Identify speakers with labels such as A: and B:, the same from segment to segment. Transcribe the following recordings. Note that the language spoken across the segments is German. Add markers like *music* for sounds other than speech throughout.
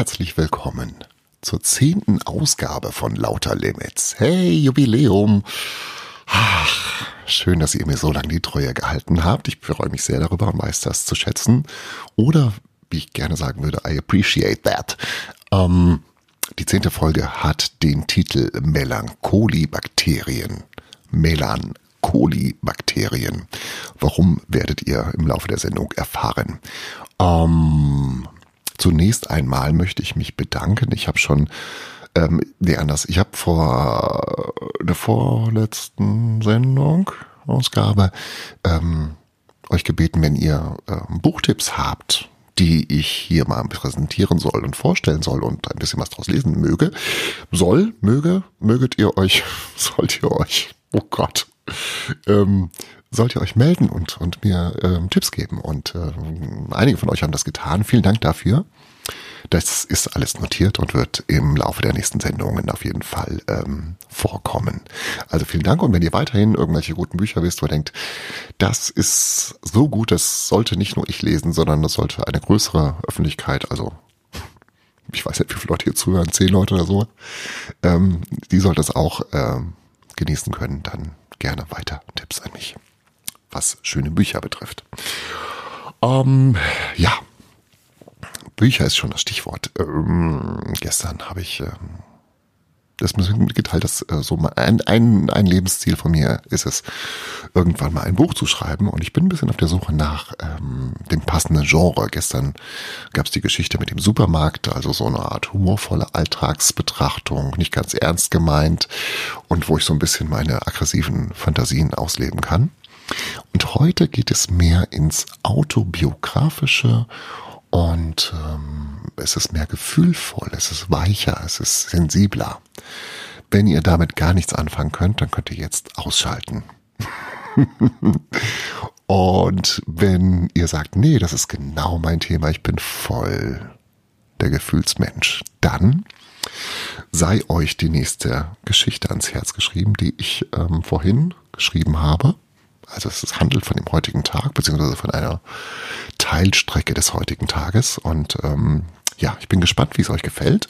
A: herzlich willkommen zur zehnten Ausgabe von Lauter Limits. Hey, Jubiläum! Ach, schön, dass ihr mir so lange die Treue gehalten habt. Ich freue mich sehr darüber und weiß das zu schätzen. Oder, wie ich gerne sagen würde, I appreciate that. Ähm, die zehnte Folge hat den Titel Melancholibakterien. Melancholibakterien. Warum werdet ihr im Laufe der Sendung erfahren? Ähm, zunächst einmal möchte ich mich bedanken. Ich habe schon ähm, nee, anders. Ich habe vor der vorletzten Sendung, Ausgabe, ähm, euch gebeten, wenn ihr ähm, Buchtipps habt, die ich hier mal präsentieren soll und vorstellen soll und ein bisschen was draus lesen möge, soll, möge, möget ihr euch, *laughs* sollt ihr euch, oh Gott, ähm, sollt ihr euch melden und, und mir ähm, Tipps geben. Und äh, einige von euch haben das getan. Vielen Dank dafür. Das ist alles notiert und wird im Laufe der nächsten Sendungen auf jeden Fall ähm, vorkommen. Also vielen Dank und wenn ihr weiterhin irgendwelche guten Bücher wisst, wo ihr denkt, das ist so gut, das sollte nicht nur ich lesen, sondern das sollte eine größere Öffentlichkeit, also ich weiß nicht, wie viele Leute hier zuhören, zehn Leute oder so, ähm, die soll das auch ähm, genießen können, dann gerne weiter Tipps an mich, was schöne Bücher betrifft. Ähm, ja, Bücher ist schon das Stichwort. Ähm, gestern habe ich ähm, das mitgeteilt, dass äh, so ein, ein, ein Lebensziel von mir ist es, irgendwann mal ein Buch zu schreiben. Und ich bin ein bisschen auf der Suche nach ähm, dem passenden Genre. Gestern gab es die Geschichte mit dem Supermarkt, also so eine Art humorvolle Alltagsbetrachtung, nicht ganz ernst gemeint und wo ich so ein bisschen meine aggressiven Fantasien ausleben kann. Und heute geht es mehr ins autobiografische und ähm, es ist mehr gefühlvoll, es ist weicher, es ist sensibler. Wenn ihr damit gar nichts anfangen könnt, dann könnt ihr jetzt ausschalten. *laughs* Und wenn ihr sagt, nee, das ist genau mein Thema, ich bin voll der Gefühlsmensch, dann sei euch die nächste Geschichte ans Herz geschrieben, die ich ähm, vorhin geschrieben habe. Also es handelt von dem heutigen Tag, beziehungsweise von einer Teilstrecke des heutigen Tages. Und ähm, ja, ich bin gespannt, wie es euch gefällt.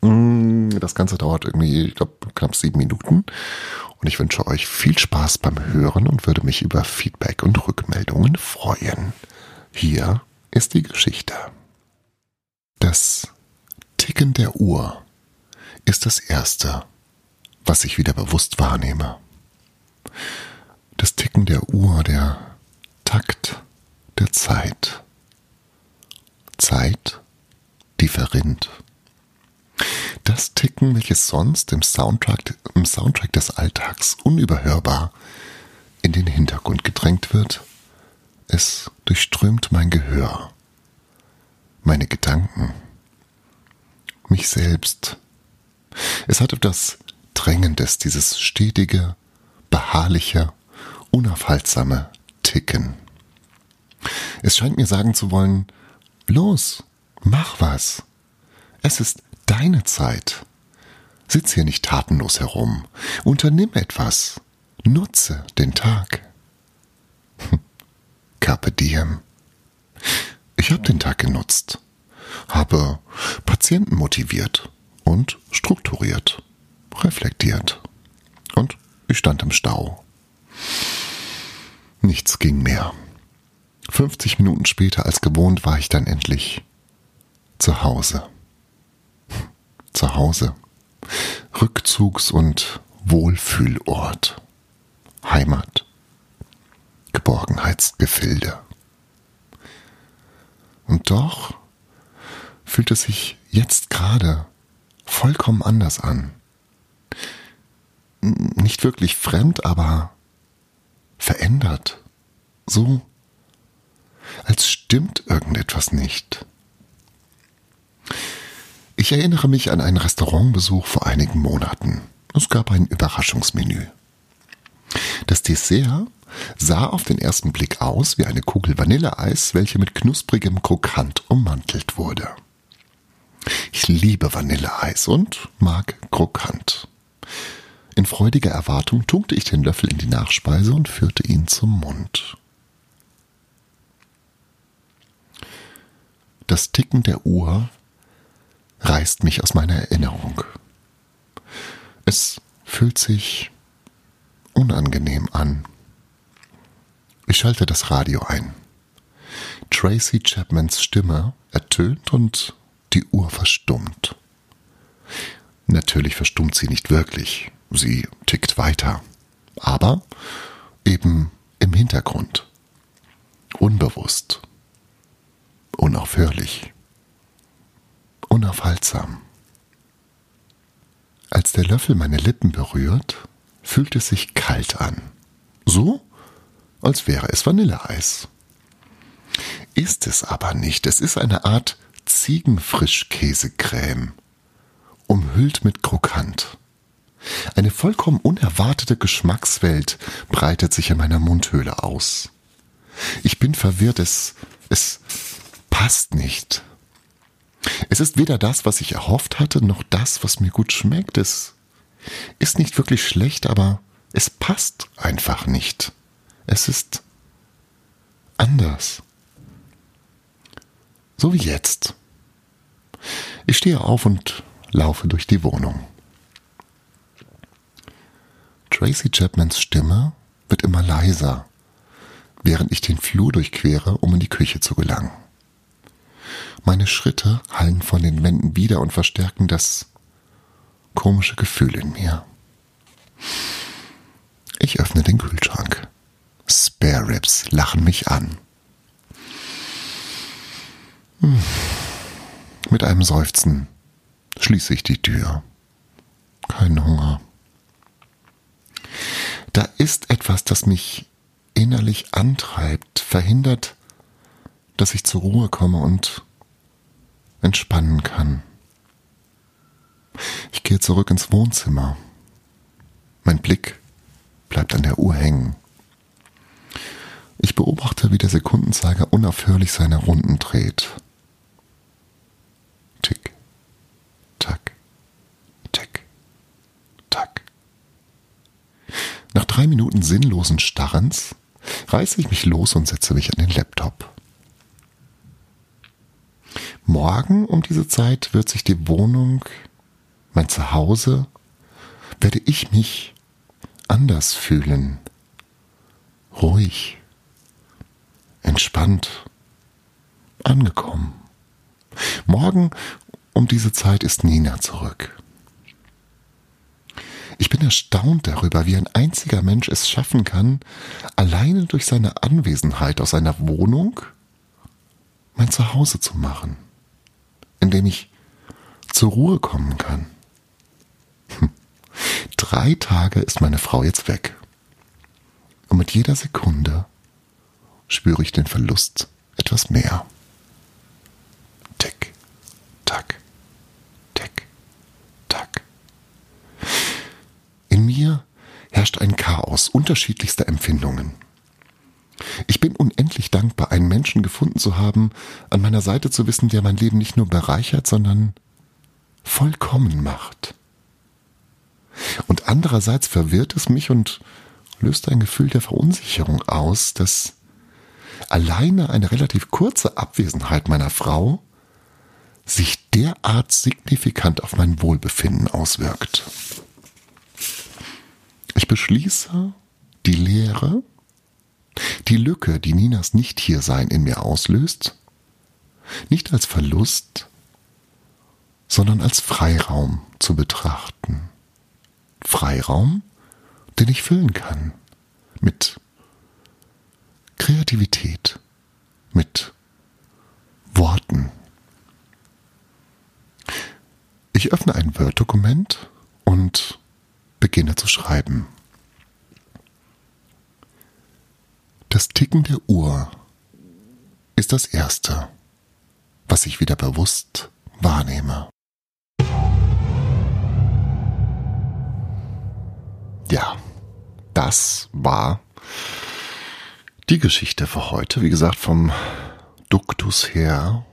A: Mm, das Ganze dauert irgendwie, ich glaube, knapp sieben Minuten. Und ich wünsche euch viel Spaß beim Hören und würde mich über Feedback und Rückmeldungen freuen. Hier ist die Geschichte. Das Ticken der Uhr ist das Erste, was ich wieder bewusst wahrnehme das Ticken der Uhr, der Takt der Zeit. Zeit, die verrinnt. Das Ticken, welches sonst im Soundtrack, im Soundtrack des Alltags unüberhörbar in den Hintergrund gedrängt wird, es durchströmt mein Gehör, meine Gedanken, mich selbst. Es hat etwas Drängendes, dieses stetige, beharrliche, unaufhaltsame Ticken. Es scheint mir sagen zu wollen, los, mach was. Es ist deine Zeit. Sitz hier nicht tatenlos herum. Unternimm etwas. Nutze den Tag. *laughs* Carpe diem. Ich habe den Tag genutzt, habe Patienten motiviert und strukturiert, reflektiert. Und ich stand im Stau. Nichts ging mehr. 50 Minuten später als gewohnt war ich dann endlich zu Hause. *laughs* Zu Hause. Rückzugs- und Wohlfühlort. Heimat. Geborgenheitsgefilde. Und doch fühlt es sich jetzt gerade vollkommen anders an. Nicht wirklich fremd, aber verändert. So, als stimmt irgendetwas nicht. Ich erinnere mich an einen Restaurantbesuch vor einigen Monaten. Es gab ein Überraschungsmenü. Das Dessert sah auf den ersten Blick aus wie eine Kugel Vanilleeis, welche mit knusprigem Krokant ummantelt wurde. Ich liebe Vanilleeis und mag Krokant. In freudiger Erwartung tunkte ich den Löffel in die Nachspeise und führte ihn zum Mund. Das Ticken der Uhr reißt mich aus meiner Erinnerung. Es fühlt sich unangenehm an. Ich schalte das Radio ein. Tracy Chapmans Stimme ertönt und die Uhr verstummt. Natürlich verstummt sie nicht wirklich, sie tickt weiter, aber eben im Hintergrund, unbewusst, unaufhörlich, unaufhaltsam. Als der Löffel meine Lippen berührt, fühlt es sich kalt an. So, als wäre es Vanilleeis. Ist es aber nicht. Es ist eine Art Ziegenfrischkäsecreme, umhüllt mit Krokant. Eine vollkommen unerwartete Geschmackswelt breitet sich in meiner Mundhöhle aus. Ich bin verwirrt, es, es passt nicht. Es ist weder das, was ich erhofft hatte, noch das, was mir gut schmeckt. Es ist nicht wirklich schlecht, aber es passt einfach nicht. Es ist anders. So wie jetzt. Ich stehe auf und laufe durch die Wohnung. Tracy Chapmans Stimme wird immer leiser, während ich den Flur durchquere, um in die Küche zu gelangen. Meine Schritte hallen von den Wänden wieder und verstärken das komische Gefühl in mir. Ich öffne den Kühlschrank. Spare Ribs lachen mich an. Mit einem Seufzen schließe ich die Tür. Kein Hunger. Da ist etwas, das mich innerlich antreibt, verhindert, dass ich zur Ruhe komme und entspannen kann. Ich gehe zurück ins Wohnzimmer. Mein Blick bleibt an der Uhr hängen. Ich beobachte, wie der Sekundenzeiger unaufhörlich seine Runden dreht. Drei Minuten sinnlosen Starrens reiße ich mich los und setze mich an den Laptop. Morgen um diese Zeit wird sich die Wohnung, mein Zuhause, werde ich mich anders fühlen. Ruhig, entspannt, angekommen. Morgen um diese Zeit ist Nina zurück. Ich bin erstaunt darüber, wie ein einziger Mensch es schaffen kann, alleine durch seine Anwesenheit aus seiner Wohnung mein Zuhause zu machen in dem ich zur Ruhe kommen kann. Hm. Drei Tage ist meine Frau jetzt weg. Und mit jeder Sekunde spüre ich den Verlust etwas mehr. Unterschiedlichster Empfindungen. Ich bin unendlich dankbar, einen Menschen gefunden zu haben, an meiner Seite zu wissen, der mein Leben nicht nur bereichert, sondern vollkommen macht. Und andererseits verwirrt es mich und löst ein Gefühl der Verunsicherung aus, dass alleine eine relativ kurze Abwesenheit meiner Frau sich derart signifikant auf mein Wohlbefinden auswirkt. Ich beschließe, die Lehre, die Lücke, die Ninas Nicht-Hiersein in mir auslöst, nicht als Verlust, sondern als Freiraum zu betrachten. Freiraum, den ich füllen kann mit Kreativität, mit Worten. Ich öffne ein Word-Dokument und beginne zu schreiben. Das Ticken der Uhr ist das Erste, was ich wieder bewusst wahrnehme. Ja, das war die Geschichte für heute. Wie gesagt, vom Duktus her,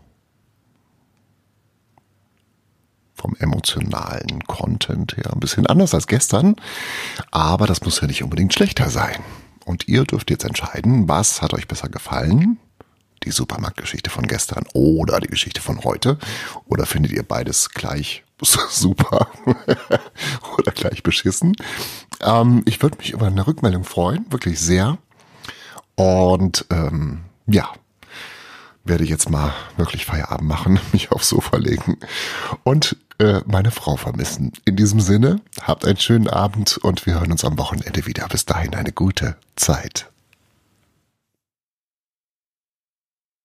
A: vom emotionalen Content her ein bisschen anders als gestern, aber das muss ja nicht unbedingt schlechter sein. Und ihr dürft jetzt entscheiden, was hat euch besser gefallen? die Supermarktgeschichte von gestern oder die Geschichte von heute? Oder findet ihr beides gleich *laughs* super *laughs* oder gleich beschissen? Ähm, ich würde mich über eine Rückmeldung freuen, wirklich sehr. Und ähm, ja, werde jetzt mal wirklich Feierabend machen, *laughs* mich aufs Sofa legen und äh, meine Frau vermissen. In diesem Sinne, habt einen schönen Abend und wir hören uns am Wochenende wieder. Bis dahin eine gute Zeit.